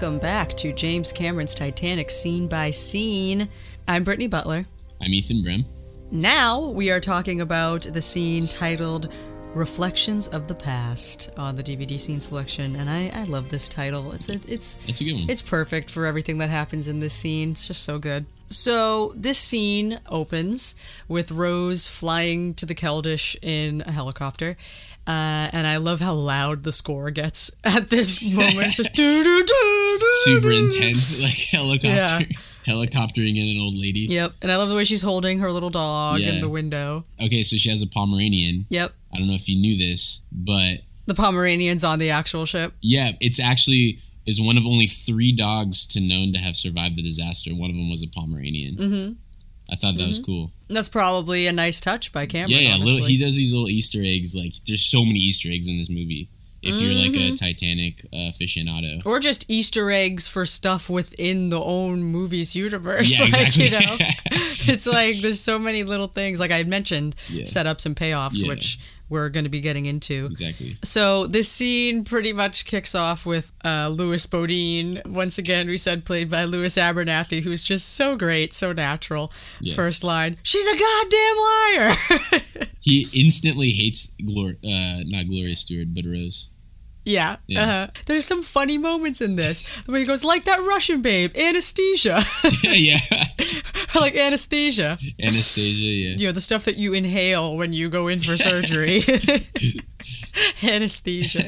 Welcome back to James Cameron's Titanic scene by scene. I'm Brittany Butler. I'm Ethan Brim. Now we are talking about the scene titled Reflections of the Past on the DVD scene selection, and I, I love this title. It's a, it's That's a good one. it's perfect for everything that happens in this scene. It's just so good. So this scene opens with Rose flying to the Keldysh in a helicopter. Uh, and I love how loud the score gets at this moment. Just doo-doo-doo-doo-doo. Super intense, like helicopter, Yeah. helicoptering in an old lady. Yep. And I love the way she's holding her little dog in the window. Okay, so she has a Pomeranian. Yep. I don't know if you knew this, but The Pomeranian's on the actual ship. yeah, it's actually is one of only three dogs to known to have survived the disaster. One of them was a Pomeranian. Mm-hmm. I thought that was cool. That's probably a nice touch by Cameron. yeah, yeah. Little, he does these little Easter eggs. Like, there's so many Easter eggs in this movie. If you're like Mm-hmm. a Titanic uh, aficionado. or just Easter eggs for stuff within the own movie's universe. Yeah, like, you know, it's like there's so many little things. Like I mentioned, Yeah. setups and payoffs, Yeah. which we're going to be getting into. exactly. So this scene pretty much kicks off with uh, Lewis Bodine. Once again, we said played by Lewis Abernathy, who's just so great, so natural. Yeah. First line: "She's a goddamn liar." He instantly hates Glor- uh, not Gloria Stuart, but Rose. Yeah. Yeah. Uh-huh. There's some funny moments in this. The way he goes, like that Russian babe, anesthesia, yeah, yeah. like anesthesia. Anesthesia, yeah. You know the stuff that you inhale when you go in for surgery. anesthesia.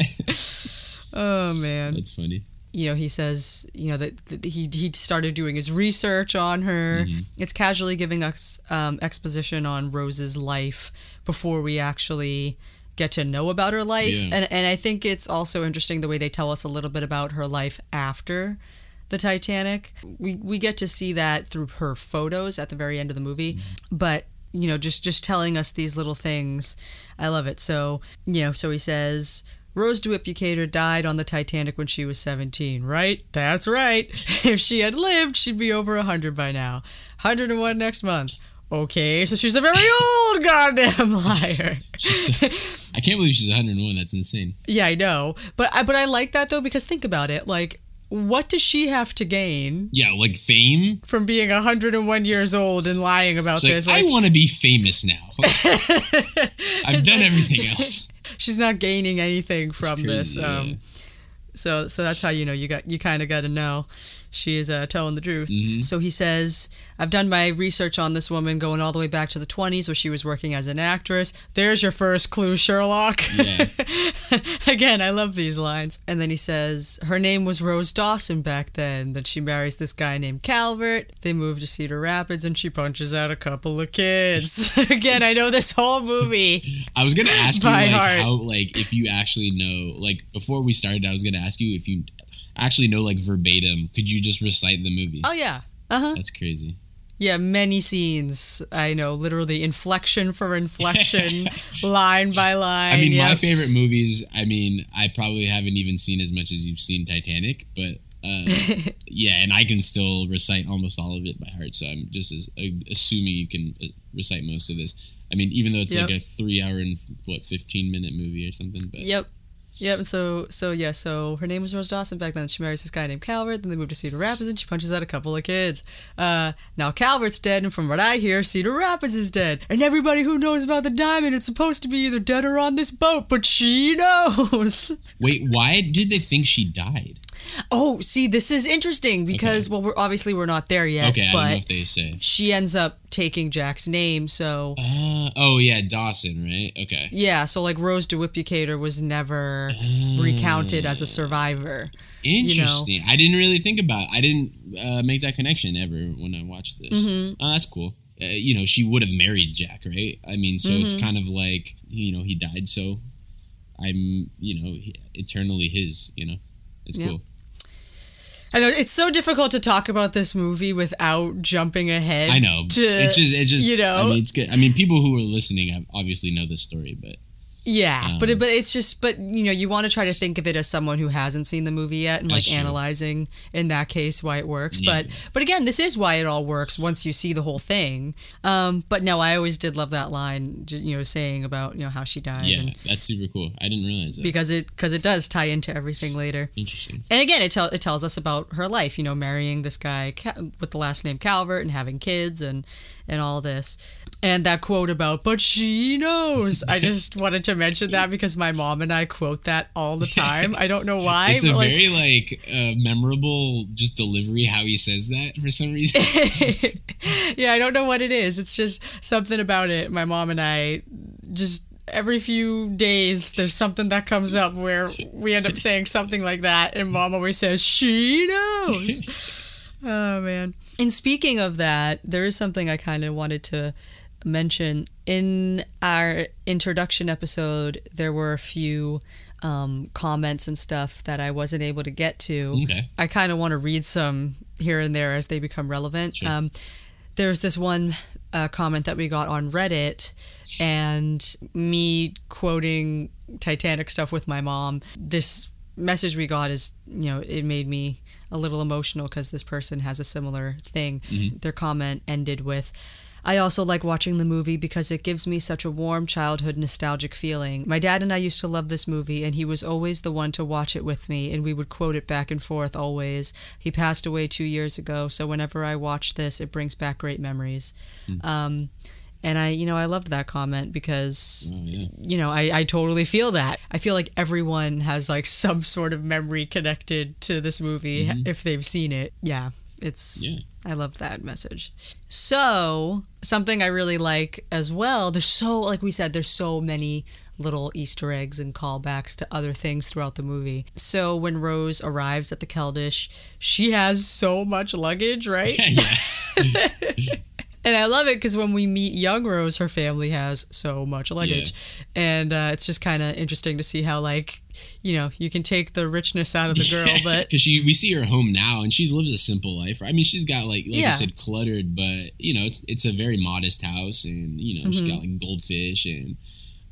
Oh man. That's funny. you know, he says, you know, that, that he he started doing his research on her. It's casually giving us um, exposition on Rose's life before we actually get to know about her life, Yeah. and and I think it's also interesting the way they tell us a little bit about her life after the Titanic. We we get to see that through her photos at the very end of the movie, mm-hmm. but you know, just just telling us these little things. I love it. So, you know, so he says Rose DeWitt Bukater died on the Titanic when she was 17, right? That's right. If she had lived, she'd be over 100 by now. 101 next month. Okay, so she's a very old goddamn liar. She's, I can't believe she's 101. That's insane. Yeah, I know. But I but I like that though because think about it. Like what does she have to gain Yeah, like fame. from being 101 years old and lying about It's this? like, Like, I want to be famous now. I've done everything else. she's not gaining anything from this. Um, yeah. So so that's how you know you got you kind of got to know she is uh, telling the truth. Mm-hmm. So he says, "I've done my research on this woman going all the way back to the 20s where she was working as an actress. There's your first clue, Sherlock." Yeah. Again, I love these lines. And then he says, "Her name was Rose Dawson back then. Then she marries this guy named Calvert. They move to Cedar Rapids, and she punches out a couple of kids." Again, I know this whole movie. I was gonna ask you like heart. how like if you actually know like before we started. I was gonna ask you if you actually know like verbatim. Could you just recite the movie? Oh yeah. Uh huh. That's crazy. Yeah, many scenes. I know, literally inflection for inflection, line by line. I mean, my favorite movies. I mean, I probably haven't even seen as much as you've seen Titanic, but uh, yeah, and I can still recite almost all of it by heart. So I'm just as, uh, assuming you can uh, recite most of this. I mean, even though it's Yep. like a three-hour and what fifteen minute movie or something. But Yep. Yep. And so, so yeah. So her name was Rose Dawson back then. She marries this guy named Calvert. Then they move to Cedar Rapids, and she punches out a couple of kids. Uh, now Calvert's dead, and from what I hear, Cedar Rapids is dead. And everybody who knows about the diamond, it's supposed to be either dead or on this boat, but she knows. wait, why did they think she died? Oh, see, this is interesting because well, we're obviously we're not there yet. Okay, I don't know if they say. she ends up taking Jack's name, so. Uh, oh yeah, Dawson, right? Okay. Yeah, so like Rose DeWitt Bukater was never recounted as a survivor. Interesting. I didn't really think about. I didn't uh, make that connection ever when I watched this. Mm-hmm. Oh, that's cool. Uh, you know, she would have married Jack, right? I mean, so Mm-hmm. it's kind of like you know he died, so I'm you know eternally his. You know, it's Yeah. cool. I know it's so difficult to talk about this movie without jumping ahead. I know. To, it's just it's just you know. I mean, it's good. I mean, people who are listening obviously know this story, but Yeah, Um, but it, but it's just but you know you want to try to think of it as someone who hasn't seen the movie yet and like analyzing in that case why it works. Yeah. But but again, this is why it all works once you see the whole thing. Um, but no, I always did love that line, you know, saying about you know how she died Yeah, and that's super cool. I didn't realize that. because it because it does tie into everything later. Interesting. And again, it, tell, it tells us about her life, you know, marrying this guy with the last name Calvert and having kids and and all this. And that quote about, but she knows. I just wanted to mention that because my mom and I quote that all the time. I don't know why. It's a like, very like uh, memorable just delivery how he says that for some reason. yeah, I don't know what it is. It's just something about it. My mom and I just every few days there's something that comes up where we end up saying something like that and mom always says she knows. oh man. And speaking of that, there is something I kind of wanted to mention in our introduction episode there were a few um, comments and stuff that I wasn't able to get to. Okay. I kind of want to read some here and there as they become relevant. Sure. Um, there's this one uh, comment that we got on Reddit, and me quoting Titanic stuff with my mom. This message we got is, you know, it made me a little emotional because this person has a similar thing. Their comment ended with, I also like watching the movie because it gives me such a warm childhood nostalgic feeling. My dad and I used to love this movie, and he was always the one to watch it with me, and we would quote it back and forth always. He passed away two years ago, so whenever I watch this, it brings back great memories. Um, and I, you know, I loved that comment because Oh yeah. you know, I, I totally feel that. I feel like everyone has like some sort of memory connected to this movie if they've seen it. Yeah, it's. Yeah. I love that message. So, something I really like as well, there's so, like we said, there's so many little Easter eggs and callbacks to other things throughout the movie. So, when Rose arrives at the Keldysh, she has so much luggage, right? yeah. And I love it because when we meet young Rose, her family has so much luggage, and uh, it's just kind of interesting to see how, like, you know, you can take the richness out of the girl, but because she we see her home now and she lives a simple life. I mean, she's got like like Yeah. you said, cluttered, but you know, it's it's a very modest house, and you know, she's got like goldfish and. Um,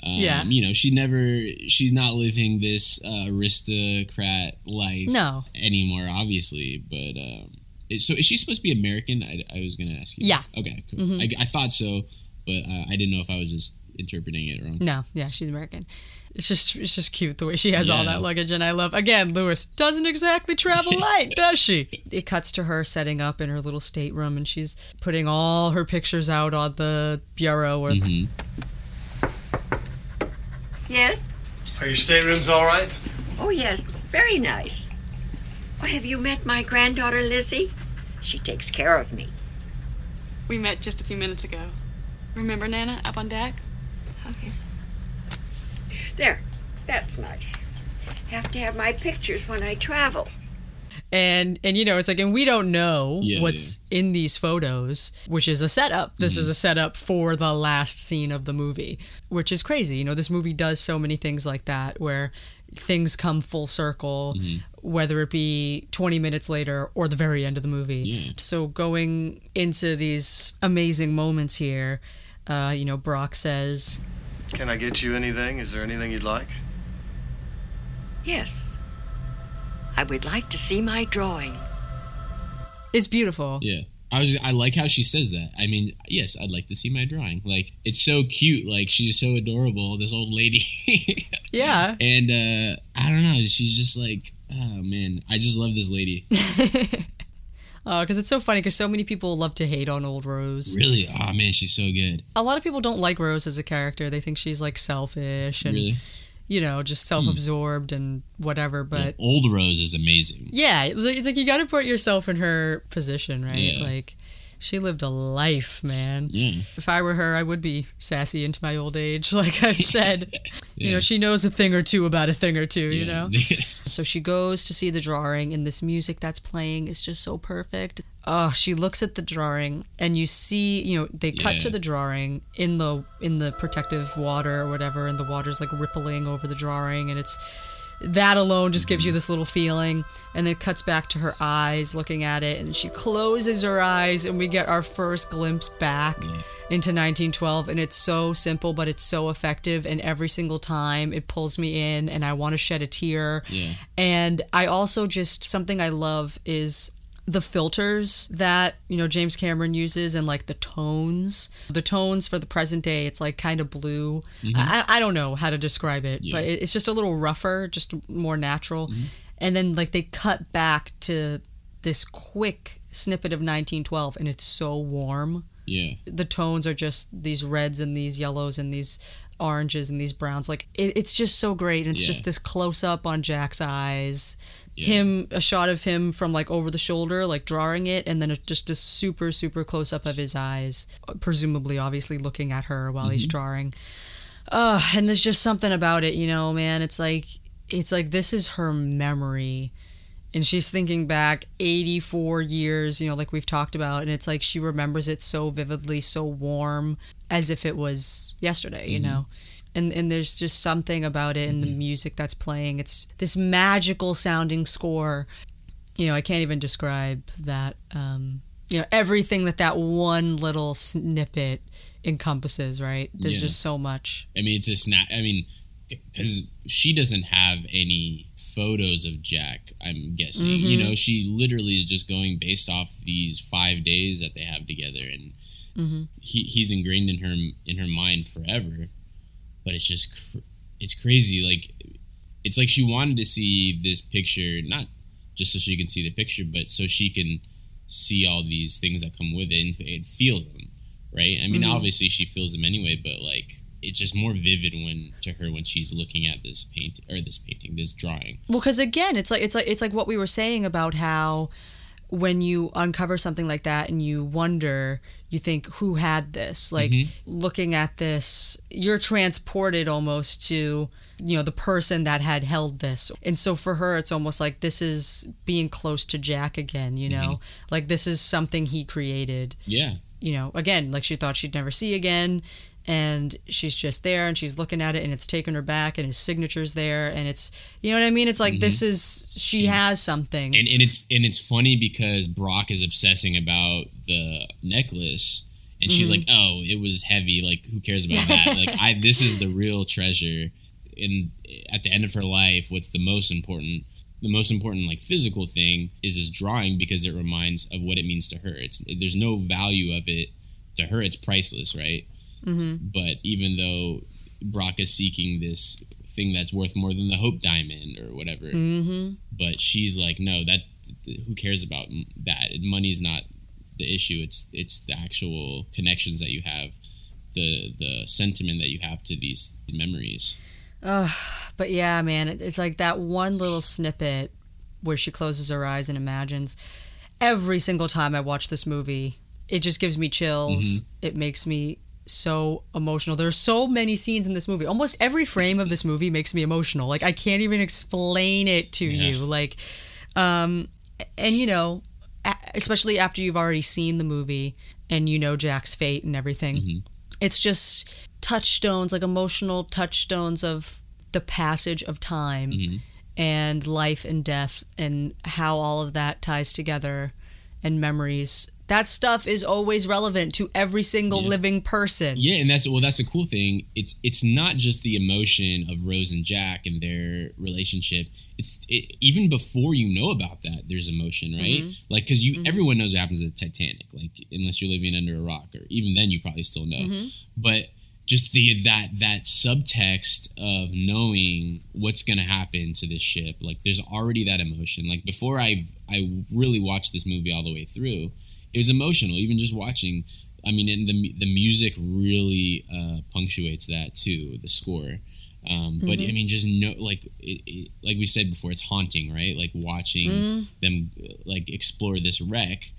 Mm-hmm. Yeah. you know, she never, she's not living this uh, aristocrat life No. anymore, obviously. But um, so is she supposed to be American? I, I was going to ask you. Yeah. Mm-hmm. Okay. I, I thought so, but uh, I didn't know if I was just interpreting it wrong. no, yeah, she's American. It's just, it's just cute the way she has all that luggage, and I love again, Lewis doesn't exactly travel light, does she? It cuts to her setting up in her little stateroom, and she's putting all her pictures out on the bureau or hmm Yes? Are your staterooms all right? Oh, yes. Very nice. Oh, have you met my granddaughter, Lizzie? She takes care of me. We met just a few minutes ago. Remember Nana up on deck? Okay. There. That's nice. Have to have my pictures when I travel. and and you know it's like and we don't know Yeah, what's in these photos which is a setup this Mm-hmm. is a setup for the last scene of the movie which is crazy you know this movie does so many things like that where things come full circle Mm-hmm. whether it be 20 minutes later or the very end of the movie Yeah. so going into these amazing moments here uh, you know brock says Can I get you anything? Is there anything you'd like? Yes. I would like to see my drawing. it's beautiful Yeah. I was I like how she says that. I mean, yes, I'd like to see my drawing. Like it's so cute. Like she's so adorable, this old lady. yeah and uh I don't know, she's just like oh man, I just love this lady. Oh, because it's so funny because so many people love to hate on old rose really? Oh man, she's so good. a lot of people don't like Rose as a character. They think she's like selfish and Really? You know just hmm. self-absorbed and whatever. But Old Rose is amazing. yeah, it's like, it's like you got to put yourself in her position, right? Yeah. Like she lived a life, man. Yeah. If I were her, I would be sassy into my old age, like I've said. You know, she knows a thing or two about a thing or two. You Yeah. know. So she goes to see the drawing, and this music that's playing is just so perfect. Oh, she looks at the drawing, and you see, you know, they cut to the drawing in the in the protective water or whatever, and the water's like rippling over the drawing, and it's that alone just gives you mm-hmm. this little feeling. And then it cuts back to her eyes looking at it, and she closes her eyes, and we get our first glimpse back into 1912. And it's so simple, but it's so effective. And every single time it pulls me in, and I want to shed a tear. Yeah. And I also just, something I love is the filters that you know James Cameron uses and like the tones. The tones for the present day it's like kind of blue mm-hmm. I, I don't know how to describe it but it's just a little rougher just more natural. Mm-hmm. And then like they cut back to this quick snippet of 1912 and it's so warm. Yeah. the tones are just these reds and these yellows and these oranges and these browns. Like it, it's just so great. And it's Yeah. just this close up on jack's eyes him a shot of him from like over the shoulder like drawing it and then a, just a super super close up of his eyes presumably obviously looking at her while he's drawing. Uh and there's just something about it you know man. It's like it's like this is her memory and she's thinking back 84 years you know like we've talked about and it's like she remembers it so vividly so warm as if it was yesterday you know and and there's just something about it and the mm-hmm. music that's playing it's this magical sounding score you know i can't even describe that um you know everything that that one little snippet encompasses right there's Yeah. just so much I mean, it's a snap. I mean, because she doesn't have any photos of Jack. I'm guessing. You mm-hmm. know, she literally is just going based off these five days that they have together, and mm-hmm. he, he's ingrained in her in her mind forever. But it's just cr- it's crazy. Like it's like she wanted to see this picture, not just so she can see the picture, but so she can see all these things that come with it and, feel them. Right? I mean, mm-hmm. obviously she feels them anyway, but like it's just more vivid when to her when she's looking at this paint or this painting, this drawing. Well, because again, it's like it's like it's like what we were saying about how when you uncover something like that and you wonder, you think who had this. Like mm-hmm. looking at this, you're transported almost to you know the person that had held this and so for her it's almost like this is being close to jack again you know mm-hmm. like this is something he created Yeah. you know, again, like she thought she'd never see again. And she's just there and she's looking at it and it's taken her back and his signature's there. And it's, you know what I mean? It's like, this mm-hmm. is, she mm-hmm. has something. and, and it's and it's funny because Brock is obsessing about the necklace, and she's mm-hmm. like, "Oh, it was heavy. Like, who cares about that? like, I this is the real treasure." And at the end of her life, what's the most important? The most important, like physical thing, is this drawing because it reminds of what it means to her. It's there's no value of it to her. It's priceless, right? Mm-hmm. But even though Brock is seeking this thing that's worth more than the Hope Diamond or whatever, mm-hmm. but she's like no that who cares about that money's not the issue it's it's the actual connections that you have the the sentiment that you have to these memories But yeah, man, it, it's like that one little snippet where she closes her eyes and imagines. Every single time I watch this movie, it just gives me chills. It makes me so emotional. There's so many scenes in this movie. Almost every frame of this movie makes me emotional. Like I can't even explain it to Yeah. you. Like, um, and you know, especially after you've already seen the movie and you know Jack's fate and everything it's just touchstones like emotional touchstones of the passage of time and life and death and how all of that ties together and memories that stuff is always relevant to every single Yeah. living person. Yeah and that's well that's a cool thing. It's it's not just the emotion of rose and jack and their relationship. It's it, even before you know about that there's emotion right? Mm-hmm. Like because you mm-hmm. everyone knows what happens at the titanic like unless you're living under a rock or even then you probably still know. Mm-hmm. But just the that that subtext of knowing what's going to happen to this ship like there's already that emotion. Like before i i really watched this movie all the way through it was emotional even just watching i mean and the the music really uh punctuates that too the score um, but I mean, just no, like it, it, like we said before, it's haunting, right? Like watching them uh, like explore this wreck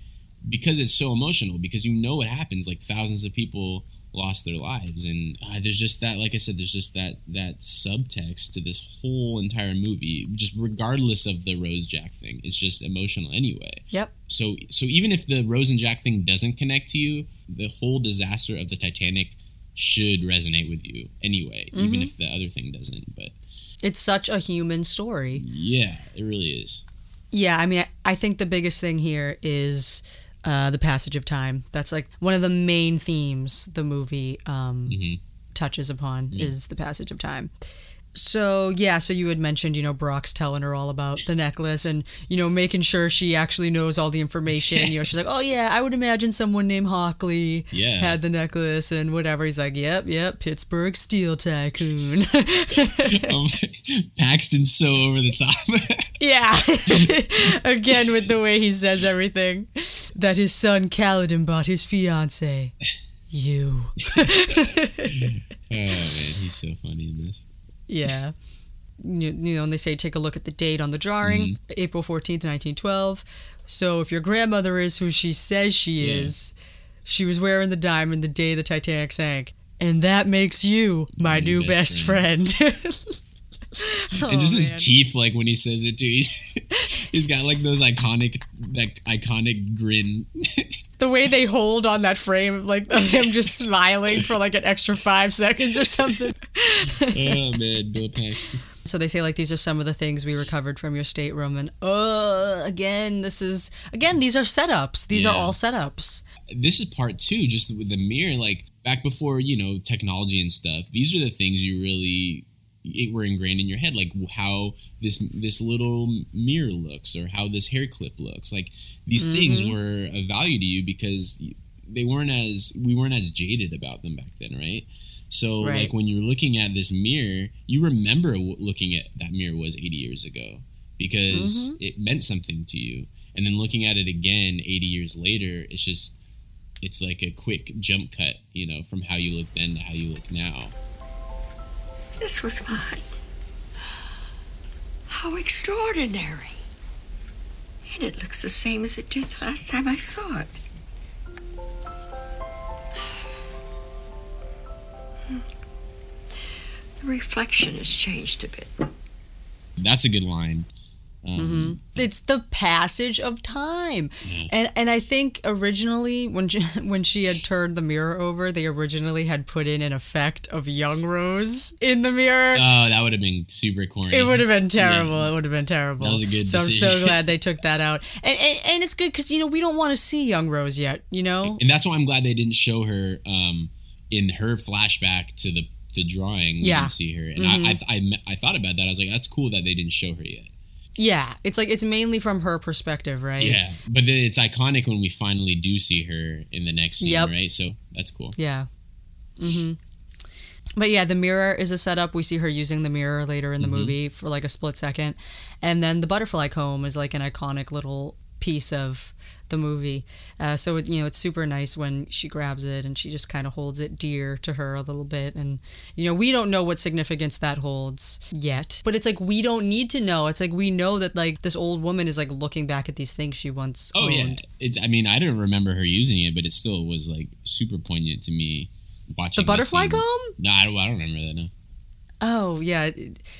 because it's so emotional. Because you know what happens. Like thousands of people lost their lives, and uh, there's just that. Like I said, there's just that that subtext to this whole entire movie. Just regardless of the Rose Jack thing, it's just emotional anyway. yep So so even if the Rose and Jack thing doesn't connect to you, the whole disaster of the Titanic should resonate with you anyway, even if the other thing doesn't. But It's such a human story. Yeah, it really is. Yeah, I mean, I, I think the biggest thing here is uh, the passage of time. That's like one of the main themes the movie um, Mhm. touches upon is the passage of time. So yeah, so you had mentioned, you know, Brock's telling her all about the necklace and you know making sure she actually knows all the information. You know, she's like, "Oh yeah, I would imagine someone named Hockley Yeah. had the necklace and whatever." He's like, "Yep, yep, Pittsburgh Steel Tycoon." Um, My- Paxton's so over the top. Yeah. Again, with the way he says everything. That his son Caledon bought his fiance. You. oh man, he's so funny in this. Yeah. You, you know, and they say take a look at the date on the drawing, mm-hmm. April 14th, 1912. So if your grandmother is who she says she Yeah. is, she was wearing the diamond the day the Titanic sank. And that makes you my new best, friend. and just Oh, his man. teeth, like when he says it too, he's got like those iconic, that iconic grin. The way they hold on that frame, like of him just smiling for like an extra five seconds or something. oh man, Bill Paxton. So they say like these are some of the things we recovered from your stateroom, and uh, again, this is again these are setups. These are all setups. This is part two, just with the mirror. Like back before you know technology and stuff. These are the things you really it were ingrained in your head, like how this this little mirror looks or how this hair clip looks. Like these things mm-hmm. were of value to you because they weren't as we weren't as jaded about them back then, right? So Right. like when you're looking at this mirror, you remember what looking at that mirror was 80 years ago because mm-hmm. it meant something to you. And then looking at it again 80 years later, it's just it's like a quick jump cut, you know, from how you look then to how you look now. This was mine. How extraordinary. And it looks the same as it did the last time I saw it. Hmm. The reflection has changed a bit. That's a good line. Um, It's the passage of time, Yeah. and and I think originally when she, when she had turned the mirror over, they originally had put in an effect of young Rose in the mirror. Oh, that would have been super corny. It would have been terrible. Yeah. It would have been terrible. That was a good So I'm so glad they took that out, and and, and it's good because you know we don't want to see young Rose yet. You know, And that's why I'm glad they didn't show her um, in her flashback to the the drawing. Yeah. Mm-hmm. didn't see her, and I, I, I I thought about that. I was like, that's cool that they didn't show her yet. Yeah, it's like it's mainly from her perspective, right? Yeah, but then it's iconic when we finally do see her in the next scene, Yep. right? So that's cool. Yeah. hmm But yeah, the mirror is a setup. We see her using the mirror later in the movie for like a split second. And then the butterfly comb is like an iconic little piece of the movie. Uh, so, it, you know, it's super nice when she grabs it and she just kind of holds it dear to her a little bit. And, you know, we don't know what significance that holds yet. But it's like we don't need to know. It's like we know that like this old woman is like looking back at these things she once Oh owned. yeah, it's. I mean, I don't remember her using it, but it still was like super poignant to me watching The butterfly comb? No, I don't, I don't remember that. No. Oh yeah,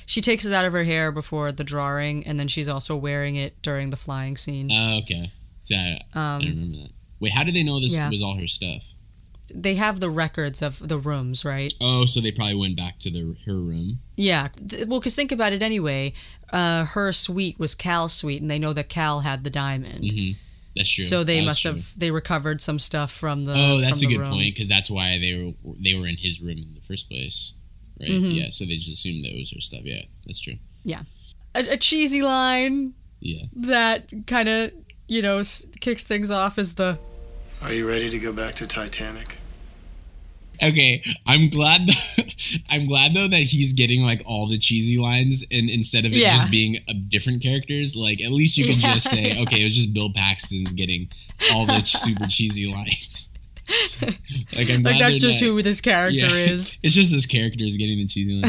she takes it out of her hair before the drawing, and then she's also wearing it during the flying scene. Oh, okay. So I, I Um, don't remember that. Wait, how did they know this yeah. was all her stuff? they have the records of the rooms, right? Oh, so they probably went back to the her room. Yeah. Well, because think about it anyway. Uh, her suite was Cal's suite, and they know that Cal had the diamond. hmm That's true. So they That's must true. have they recovered some stuff from the. Oh, that's a good room. point because that's why they were they were in his room in the first place, right? Mm-hmm. Yeah. So they just assumed that it was her stuff. Yeah, that's true. A, a cheesy line Yeah. that kind of you know s- kicks things off is the Are you ready to go back to Titanic? Okay, I'm glad. I'm glad though that he's getting like all the cheesy lines, and instead of it Yeah. just being uh, different characters, like at least you can Yeah. just say, okay, it was just Bill Paxton's getting all the super cheesy lines. like I'm like that's just not- who this character Yeah. is. it's just this character is getting the cheesy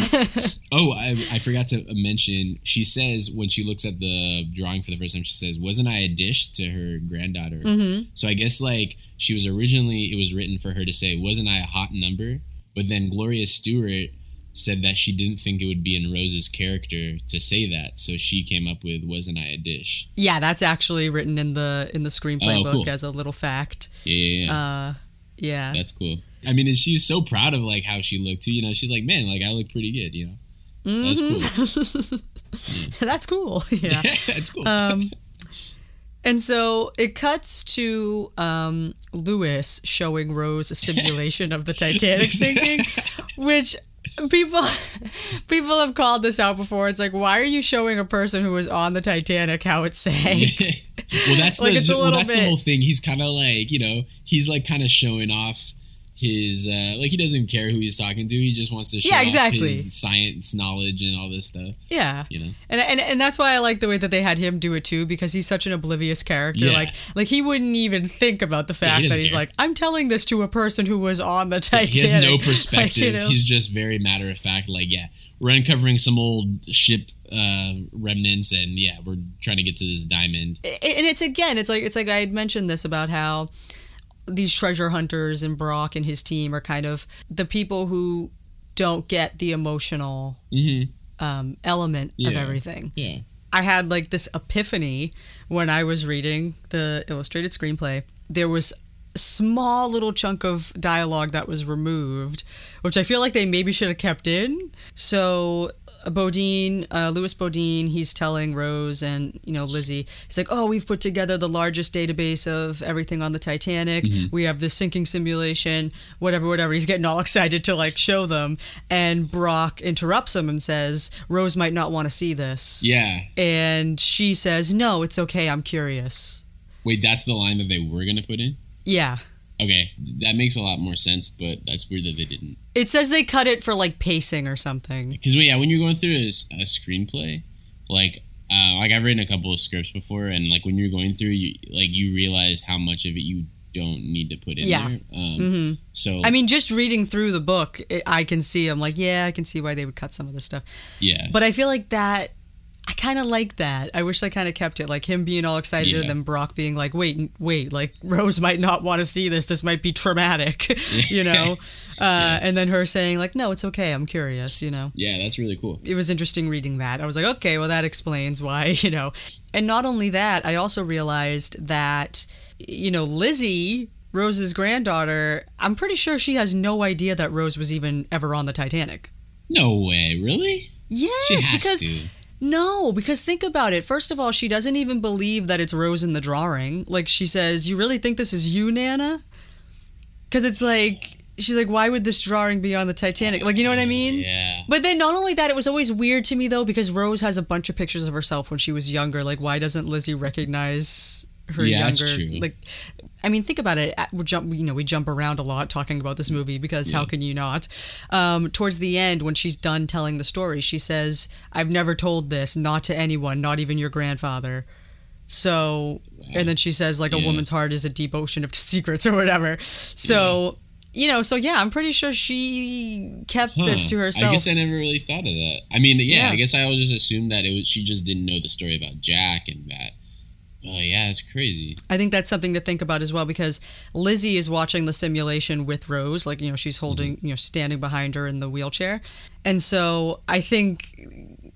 oh, I, I forgot to mention. She says when she looks at the drawing for the first time, she says, "Wasn't I a dish?" to her granddaughter. Mm-hmm. So I guess like she was originally it was written for her to say, "Wasn't I a hot number?" But then Gloria Stuart said that she didn't think it would be in Rose's character to say that, so she came up with "Wasn't I a dish?" Yeah, that's actually written in the in the screenplay Oh, book cool. as a little fact. Yeah, yeah, yeah. Uh, yeah. That's cool. I mean, and she's so proud of like how she looked too. You know, she's like, "Man, like I look pretty good." You know. That's cool. That's cool. Yeah. That's cool. Um, And so it cuts to um, Lewis showing Rose a simulation of the Titanic sinking, which people people have called this out before. It's like, why are you showing a person who was on the Titanic how it sank? well, that's Like, the it's a well, that's the whole thing. He's kind of like you know he's like kind of showing off his uh like he doesn't care who he's talking to. He just wants to show Yeah, off exactly. his science knowledge and all this stuff. Yeah. You know. And, and and that's why I like the way that they had him do it too, because he's such an oblivious character. Yeah. Like like he wouldn't even think about the fact he that he's care. like, I'm telling this to a person who was on the Titanic. He has no Like, perspective. you know? He's just very matter of fact. Like, yeah, we're uncovering some old ship uh, remnants, and yeah, we're trying to get to this diamond. and it's again, it's like it's like I had mentioned this about how these treasure hunters and Brock and his team are kind of the people who don't get the emotional um, element of Mm-hmm. Everything. Yeah. I had like this epiphany when I was reading the illustrated screenplay. There was small little chunk of dialogue that was removed, which I feel like they maybe should have kept in. So uh, Bodine, uh, Lewis Bodine, he's telling Rose and you know Lizzie, he's like, "Oh, we've put together the largest database of everything on the Titanic. We have the sinking simulation, whatever, whatever." He's getting all excited to like show them, and Brock interrupts him and says, "Rose might not want to see this." Yeah. And she says, "No, it's okay. I'm curious." Wait, that's the line that they were gonna put in. Yeah. Okay, that makes a lot more sense, but that's weird that they didn't. It says they cut it for like pacing or something. Because yeah, when you're going through a screenplay, like uh, like I've written a couple of scripts before, and like when you're going through, you like you realize how much of it you don't need to put in Yeah. there. Um, So I mean, just reading through the book, it, I can see. I'm like, yeah, I can see why they would cut some of this stuff. yeah, But I feel like that. I kind of like that. I wish I kind of kept it like him being all excited Yeah. and then Brock being like, "Wait, wait, like Rose might not want to see this. This might be traumatic," you know. Uh, And then her saying like, "No, it's okay. I'm curious," you know. yeah, that's really cool. it was interesting reading that. I was like, okay, well, that explains why, you know. And not only that, I also realized that, you know, Lizzie, Rose's granddaughter, I'm pretty sure she has no idea that Rose was even ever on the Titanic. No way, really? Yes, She has because to. No, because think about it. First of all, she doesn't even believe that it's Rose in the drawing. Like she says, "You really think this is you, Nana?" Because it's like she's like, "Why would this drawing be on the Titanic?" Like, you know what I mean? Yeah. But then not only that, it was always weird to me though because Rose has a bunch of pictures of herself when she was younger. Like, why doesn't Lizzie recognize her Yeah, that's younger? true. Like, I mean, think about it. We jump, you know, we jump around a lot talking about this movie because how can you not? Um, towards the end, when she's done telling the story, she says, "I've never told this, not to anyone, not even your grandfather." So, and then she says, like, a woman's heart is a deep ocean of secrets or whatever. So. You know, so yeah, I'm pretty sure she kept this to herself. I guess I never really thought of that. I mean, yeah, Yeah. I guess I always just assumed that it was she just didn't know the story about Jack and that. Oh yeah, it's crazy. I think that's something to think about as well because Lizzie is watching the simulation with Rose, like you know she's holding, mm-hmm. you know, standing behind her in the wheelchair, and so I think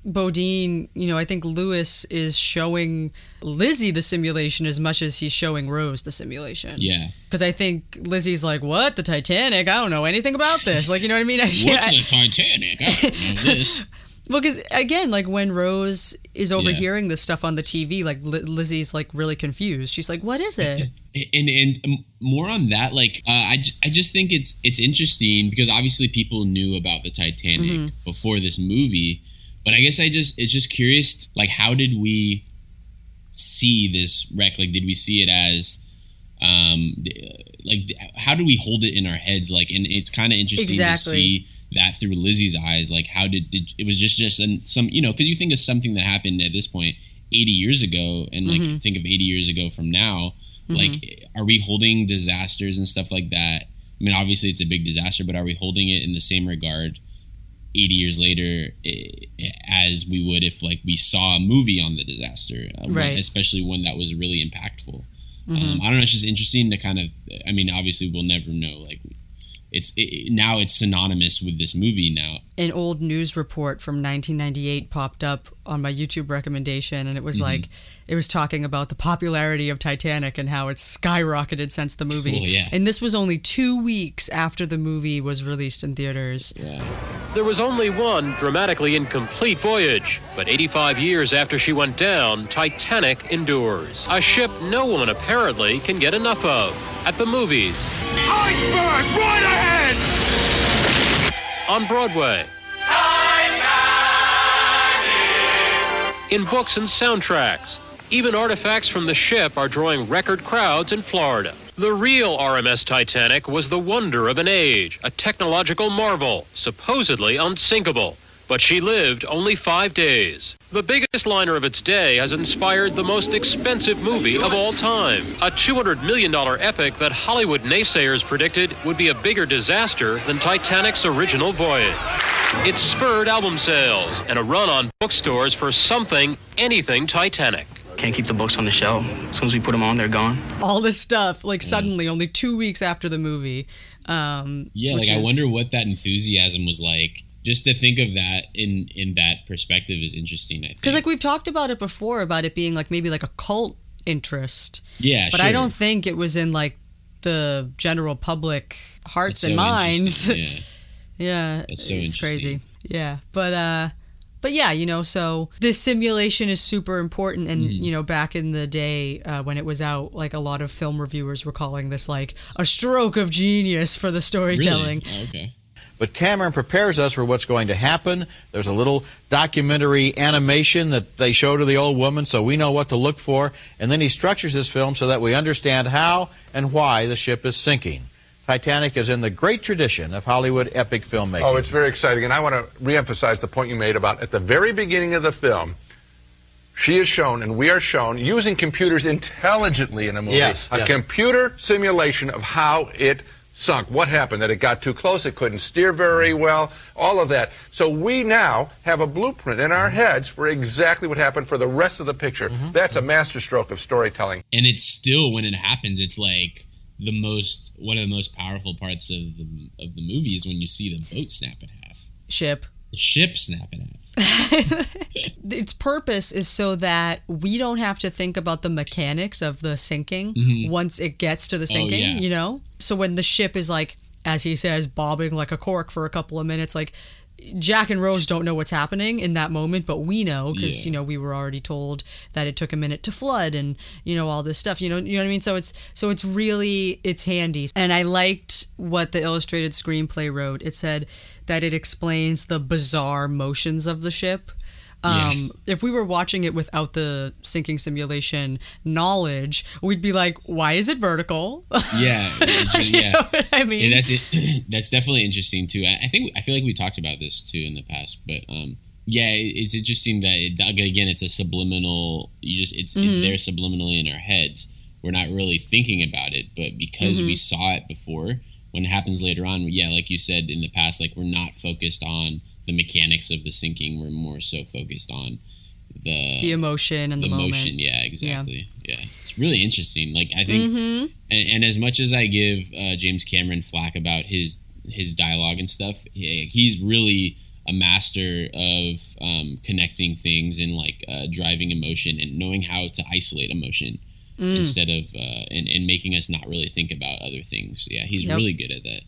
Bodine, you know, I think Lewis is showing Lizzie the simulation as much as he's showing Rose the simulation. Yeah. Because I think Lizzie's like, "What the Titanic? I don't know anything about this." Like, you know what I mean? I, What's the Titanic? I don't know this. Well, because again, like when Rose is overhearing this stuff on the TV, like Li- Lizzie's like really confused. She's like, "What is it?" and and um, more on that like uh, I, I just think it's it's interesting because obviously people knew about the titanic Mm-hmm. before this movie but i guess i just it's just curious like how did we see this wreck like did we see it as um like how do we hold it in our heads like and it's kind of interesting Exactly. to see that through lizzie's eyes like how did, did it was just just an, some you know because you think of something that happened at this point 80 years ago and like Mm-hmm. think of 80 years ago from now like are we holding disasters and stuff like that i mean obviously it's a big disaster but are we holding it in the same regard 80 years later eh, as we would if like we saw a movie on the disaster uh, one- Right. especially one that was really impactful um, i don't know it's just interesting to kind of i mean obviously we'll never know like it's it, now it's synonymous with this movie now. An old news report from 1998 popped up on my YouTube recommendation, and it was mm-hmm. like it was talking about the popularity of Titanic and how it's skyrocketed since the movie. Cool, yeah. And this was only two weeks after the movie was released in theaters. yeah There was only one dramatically incomplete voyage, but 85 years after she went down, Titanic endures. A ship no one apparently can get enough of. At the movies. Iceberg, right ahead! On Broadway. In books and soundtracks. Even artifacts from the ship are drawing record crowds in Florida. The real RMS Titanic was the wonder of an age, a technological marvel, supposedly unsinkable. But she lived only five days. The biggest liner of its day has inspired the most expensive movie of all time. A $200 million epic that Hollywood naysayers predicted would be a bigger disaster than Titanic's original voyage. It spurred album sales and a run on bookstores for something, anything Titanic. Can't keep the books on the shelf. As soon as we put them on, they're gone. All this stuff, like suddenly, only two weeks after the movie. Um, Yeah, like which I wonder what that enthusiasm was like. Just to think of that in in that perspective is interesting. I think. Because like we've talked about it before about it being like maybe like a cult interest. Yeah, but I don't think it was in like the general public hearts That's and so minds. Yeah. yeah, That's so it's crazy. Yeah, but uh, but yeah, you know, so this simulation is super important, and Mm-hmm. you know, back in the day uh, when it was out, like a lot of film reviewers were calling this like a stroke of genius for the storytelling. Really? Oh, okay. But Cameron prepares us for what's going to happen. There's a little documentary animation that they show to the old woman so we know what to look for. And then he structures his film so that we understand how and why the ship is sinking. Titanic is in the great tradition of Hollywood epic filmmaking. Oh, it's very exciting. And I want to reemphasize the point you made about at the very beginning of the film, she is shown and we are shown using computers intelligently in a movie. Yes, a yes. computer simulation of how it sunk. What happened? That it got too close, it couldn't steer very well, all of that. So we now have a blueprint in our mm-hmm. heads for exactly what happened for the rest of the picture. Mm-hmm. That's a masterstroke of storytelling. And it's still when it happens, it's like the most one of the most powerful parts of the of the movie is when you see the boat snap in half, Ship. the ship snap in half. its purpose is so that we don't have to think about the mechanics of the sinking Mhm. once it gets to the sinking, yeah. you know? So when the ship is like, as he says, bobbing like a cork for a couple of minutes, like Jack and Rose don't know what's happening in that moment, but we know because Yeah. you know we were already told that it took a minute to flood and you know all this stuff. You know, you know what I mean. So it's so it's really it's handy. And I liked what the illustrated screenplay wrote. It said that it explains the bizarre motions of the ship. Yeah. Um, if we were watching it without the sinking simulation knowledge, we'd be like, "Why is it vertical?" Yeah, it's just- You know I mean? And that's it. that's definitely interesting too. I, I think I feel like we talked about this too in the past, but um, yeah, it's interesting that it, again, it's a subliminal. You just it's it's Mhm. there subliminally in our heads. We're not really thinking about it, but because we Mhm. saw it before, when it happens later on, yeah, like you said in the past, like we're not focused on the mechanics of the sinking. We're more so focused on the the emotion and the, moment. motion. Yeah, exactly. Yeah. it's really interesting. Like I think, Mhm. and, and as much as I give uh, James Cameron flack about his his dialogue and stuff, he, he's really a master of um, connecting things and like uh, driving emotion and knowing how to isolate emotion Mm. instead of uh, and, and making us not really think about other things. Yeah, he's Yep. really good at that.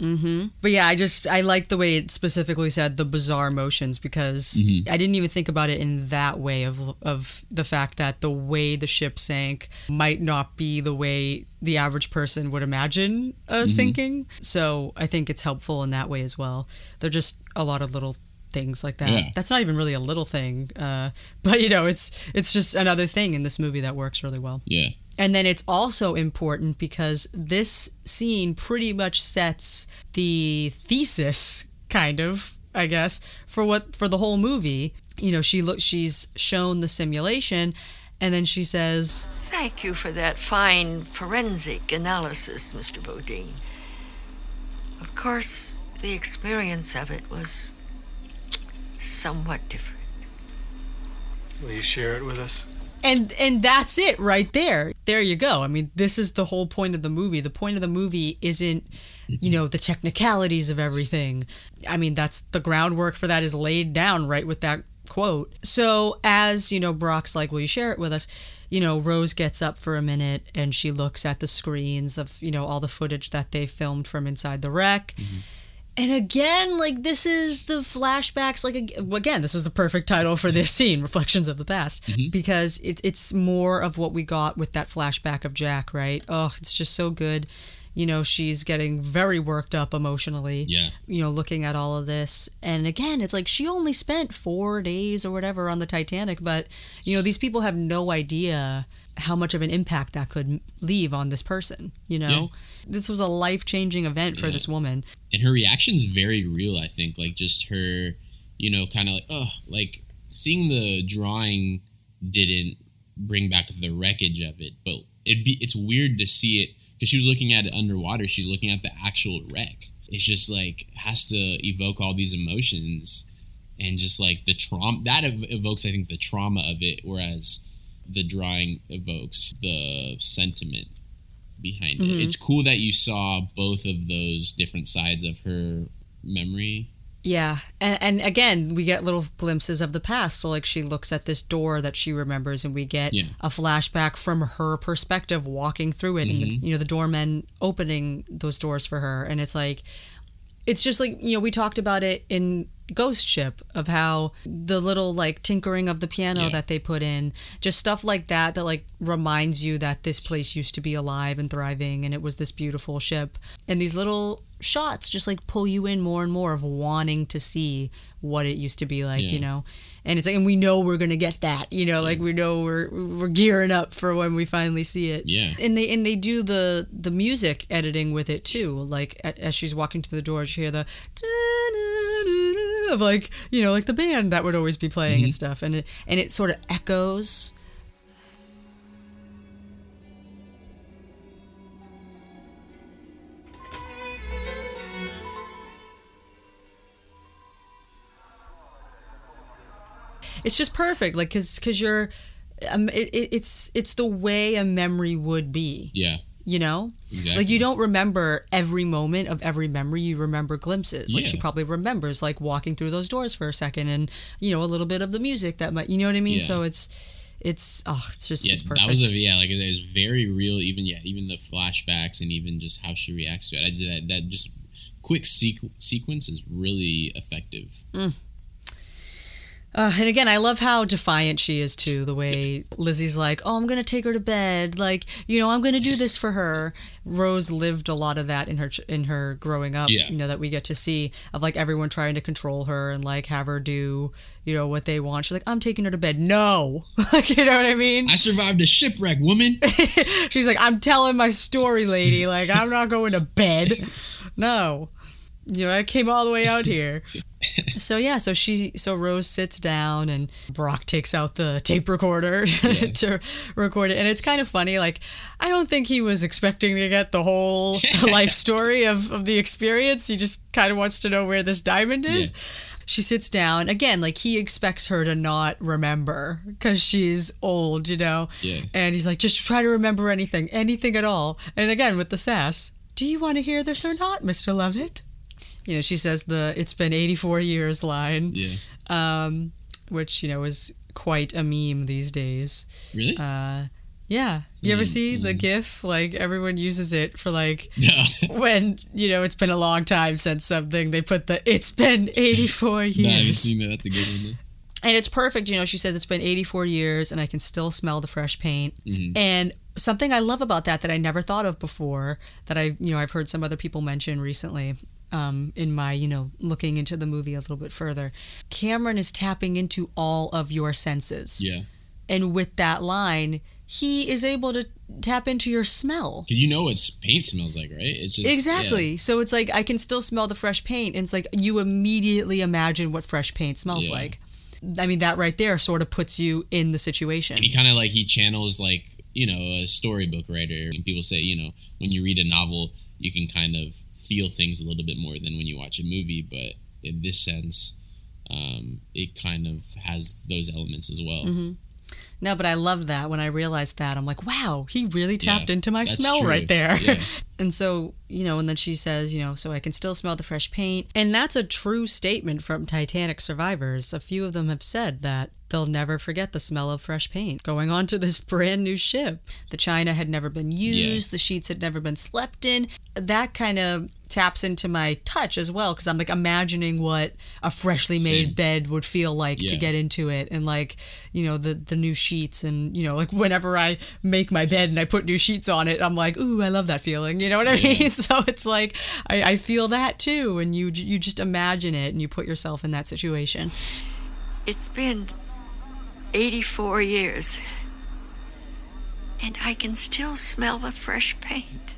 Hmm But yeah, I just I like the way it specifically said the bizarre motions because Mhm. I didn't even think about it in that way of of the fact that the way the ship sank might not be the way the average person would imagine uh, Mhm. sinking. So I think it's helpful in that way as well. They're just a lot of little things like that. Yeah. That's not even really a little thing, uh, but you know, it's it's just another thing in this movie that works really well. Yeah. And then it's also important because this scene pretty much sets the thesis, kind of, I guess, for what for the whole movie. You know, she look she's shown the simulation and then she says, Thank you for that fine forensic analysis, Mr. Bodine. Of course, the experience of it was somewhat different. Will you share it with us? And and that's it right there. There you go. I mean, this is the whole point of the movie. The point of the movie isn't you know the technicalities of everything. I mean, that's the groundwork for that is laid down right with that quote. So as you know, Brock's like, "Will you share it with us?" You know, Rose gets up for a minute and she looks at the screens of you know all the footage that they filmed from inside the wreck. Mm-hmm. And again, like this is the flashbacks. Like again, this is the perfect title for this scene, "Reflections of the Past," Mm-hmm. because it, it's more of what we got with that flashback of Jack. Right? Oh, it's just so good. You know, she's getting very worked up emotionally. Yeah. You know, looking at all of this, and again, it's like she only spent four days or whatever on the Titanic, but you know, these people have no idea how much of an impact that could leave on this person. You know, Yeah. this was a life changing event for Yeah. this woman. and her reaction's very real i think like just her you know kind of like oh like seeing the drawing didn't bring back the wreckage of it but it'd be it's weird to see it because she was looking at it underwater she's looking at the actual wreck it's just like has to evoke all these emotions and just like the trauma that ev- evokes i think the trauma of it whereas the drawing evokes the sentiment behind Mhm. it it's cool that you saw both of those different sides of her memory Yeah, and, and again, we get little glimpses of the past. So, like, she looks at this door that she remembers, and we get Yeah. a flashback from her perspective walking through it, and Mhm. you know the doormen opening those doors for her, and it's like, it's just like you know we talked about it in Ghost Ship of how the little like tinkering of the piano Yeah. that they put in, just stuff like that that like reminds you that this place used to be alive and thriving, and it was this beautiful ship, and these little shots just like pull you in more and more of wanting to see what it used to be like, Yeah. you know. And it's like, and we know we're gonna get that, you know, like we know we're we're gearing up for when we finally see it. Yeah. And they and they do the the music editing with it too. Like as she's walking to the door you hear the of like you know like the band that would always be playing and stuff, and it and it sort of echoes. It's just perfect, like because because you're, um, it, it, it's it's the way a memory would be. Yeah you know? Exactly. like you don't remember every moment of every memory you remember glimpses. Like she probably remembers like walking through those doors for a second and you know a little bit of the music that might you know what i mean? Yeah. so it's it's oh it's just yeah it's perfect that was a yeah like it was very real even yeah even the flashbacks and even just how she reacts to it. I just, that, that just quick sequ- sequence is really effective mm. Uh, and again, I love how defiant she is too. The way Lizzie's like, "Oh, I'm gonna take her to bed. Like, you know, I'm gonna do this for her." Rose lived a lot of that in her in her growing up. Yeah. You know that we get to see of like everyone trying to control her and like have her do you know what they want. She's like, "I'm taking her to bed." No, like you know what I mean? i survived a shipwreck woman She's like, "I'm telling my story, lady. Like, I'm not going to bed." No. You know, I came all the way out here. So yeah, so she so Rose sits down and Brock takes out the tape recorder to record it. And it's kind of funny, like I don't think he was expecting to get the whole life story of, of the experience. He just kind of wants to know where this diamond is. She sits down again, like he expects her to not remember because she's old, you know. Yeah. And he's like, just try to remember anything, anything at all. And again, with the sass, do you want to hear this or not, Mr. Lovett? You know, she says the "It's been 84 years" line, yeah um, which you know is quite a meme these days. really Uh, yeah, you ever see the GIF? Like everyone uses it for like no when you know it's been a long time since something. They put the "It's been 84 no i've years." seen that that's a good one and it's perfect. You know, she says it's been 84 years and I can still smell the fresh paint. And something I love about that that I never thought of before that I, you know, I've heard some other people mention recently um, in my, you know, looking into the movie a little bit further. Cameron is tapping into all of your senses. yeah And with that line, he is able to tap into your smell. because you know what paint smells like right it's just Exactly. So it's like I can still smell the fresh paint, and it's like you immediately imagine what fresh paint smells Yeah. like. I mean, that right there sort of puts you in the situation. and he kind of like he channels like you know a storybook writer and people say you know when you read a novel you can kind of feel things a little bit more than when you watch a movie but in this sense um, it kind of has those elements as well Mm-hmm. No, but I love that when I realized that. I'm like, wow, he really tapped Yeah, into my smell true. right there. Yeah. and so, you know, and then she says, you know, so I can still smell the fresh paint. And that's a true statement from Titanic survivors. A few of them have said that they'll never forget the smell of fresh paint going onto this brand new ship. The china had never been used, Yeah. the sheets had never been slept in. That kind of taps into my touch as well because I'm like imagining what a freshly made Same. bed would feel like to get into it and like you know the the new sheets and you know like whenever I make my bed and I put new sheets on it I'm like ooh I love that feeling you know what I mean so it's like I, I feel that too and you you just imagine it and you put yourself in that situation It's been 84 years, and I can still smell the fresh paint.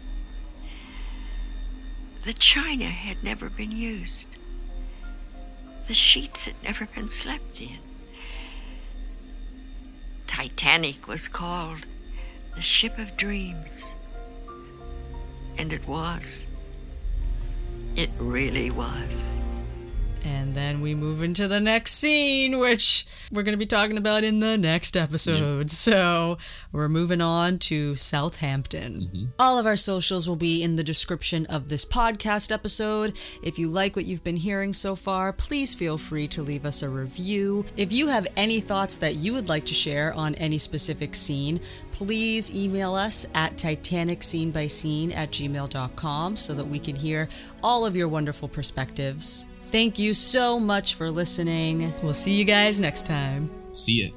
The china had never been used. The sheets had never been slept in. Titanic was called the ship of dreams. And it was. It really was. And then we move into the next scene, which we're going to be talking about in the next episode. So we're moving on to Southampton. Mm-hmm. All of our socials will be in the description of this podcast episode. If you like what you've been hearing so far, please feel free to leave us a review. If you have any thoughts that you would like to share on any specific scene, please email us at titanicscenebyscene at gmail.com so that we can hear all of your wonderful perspectives. Thank you so much for listening. We'll see you guys next time. See it.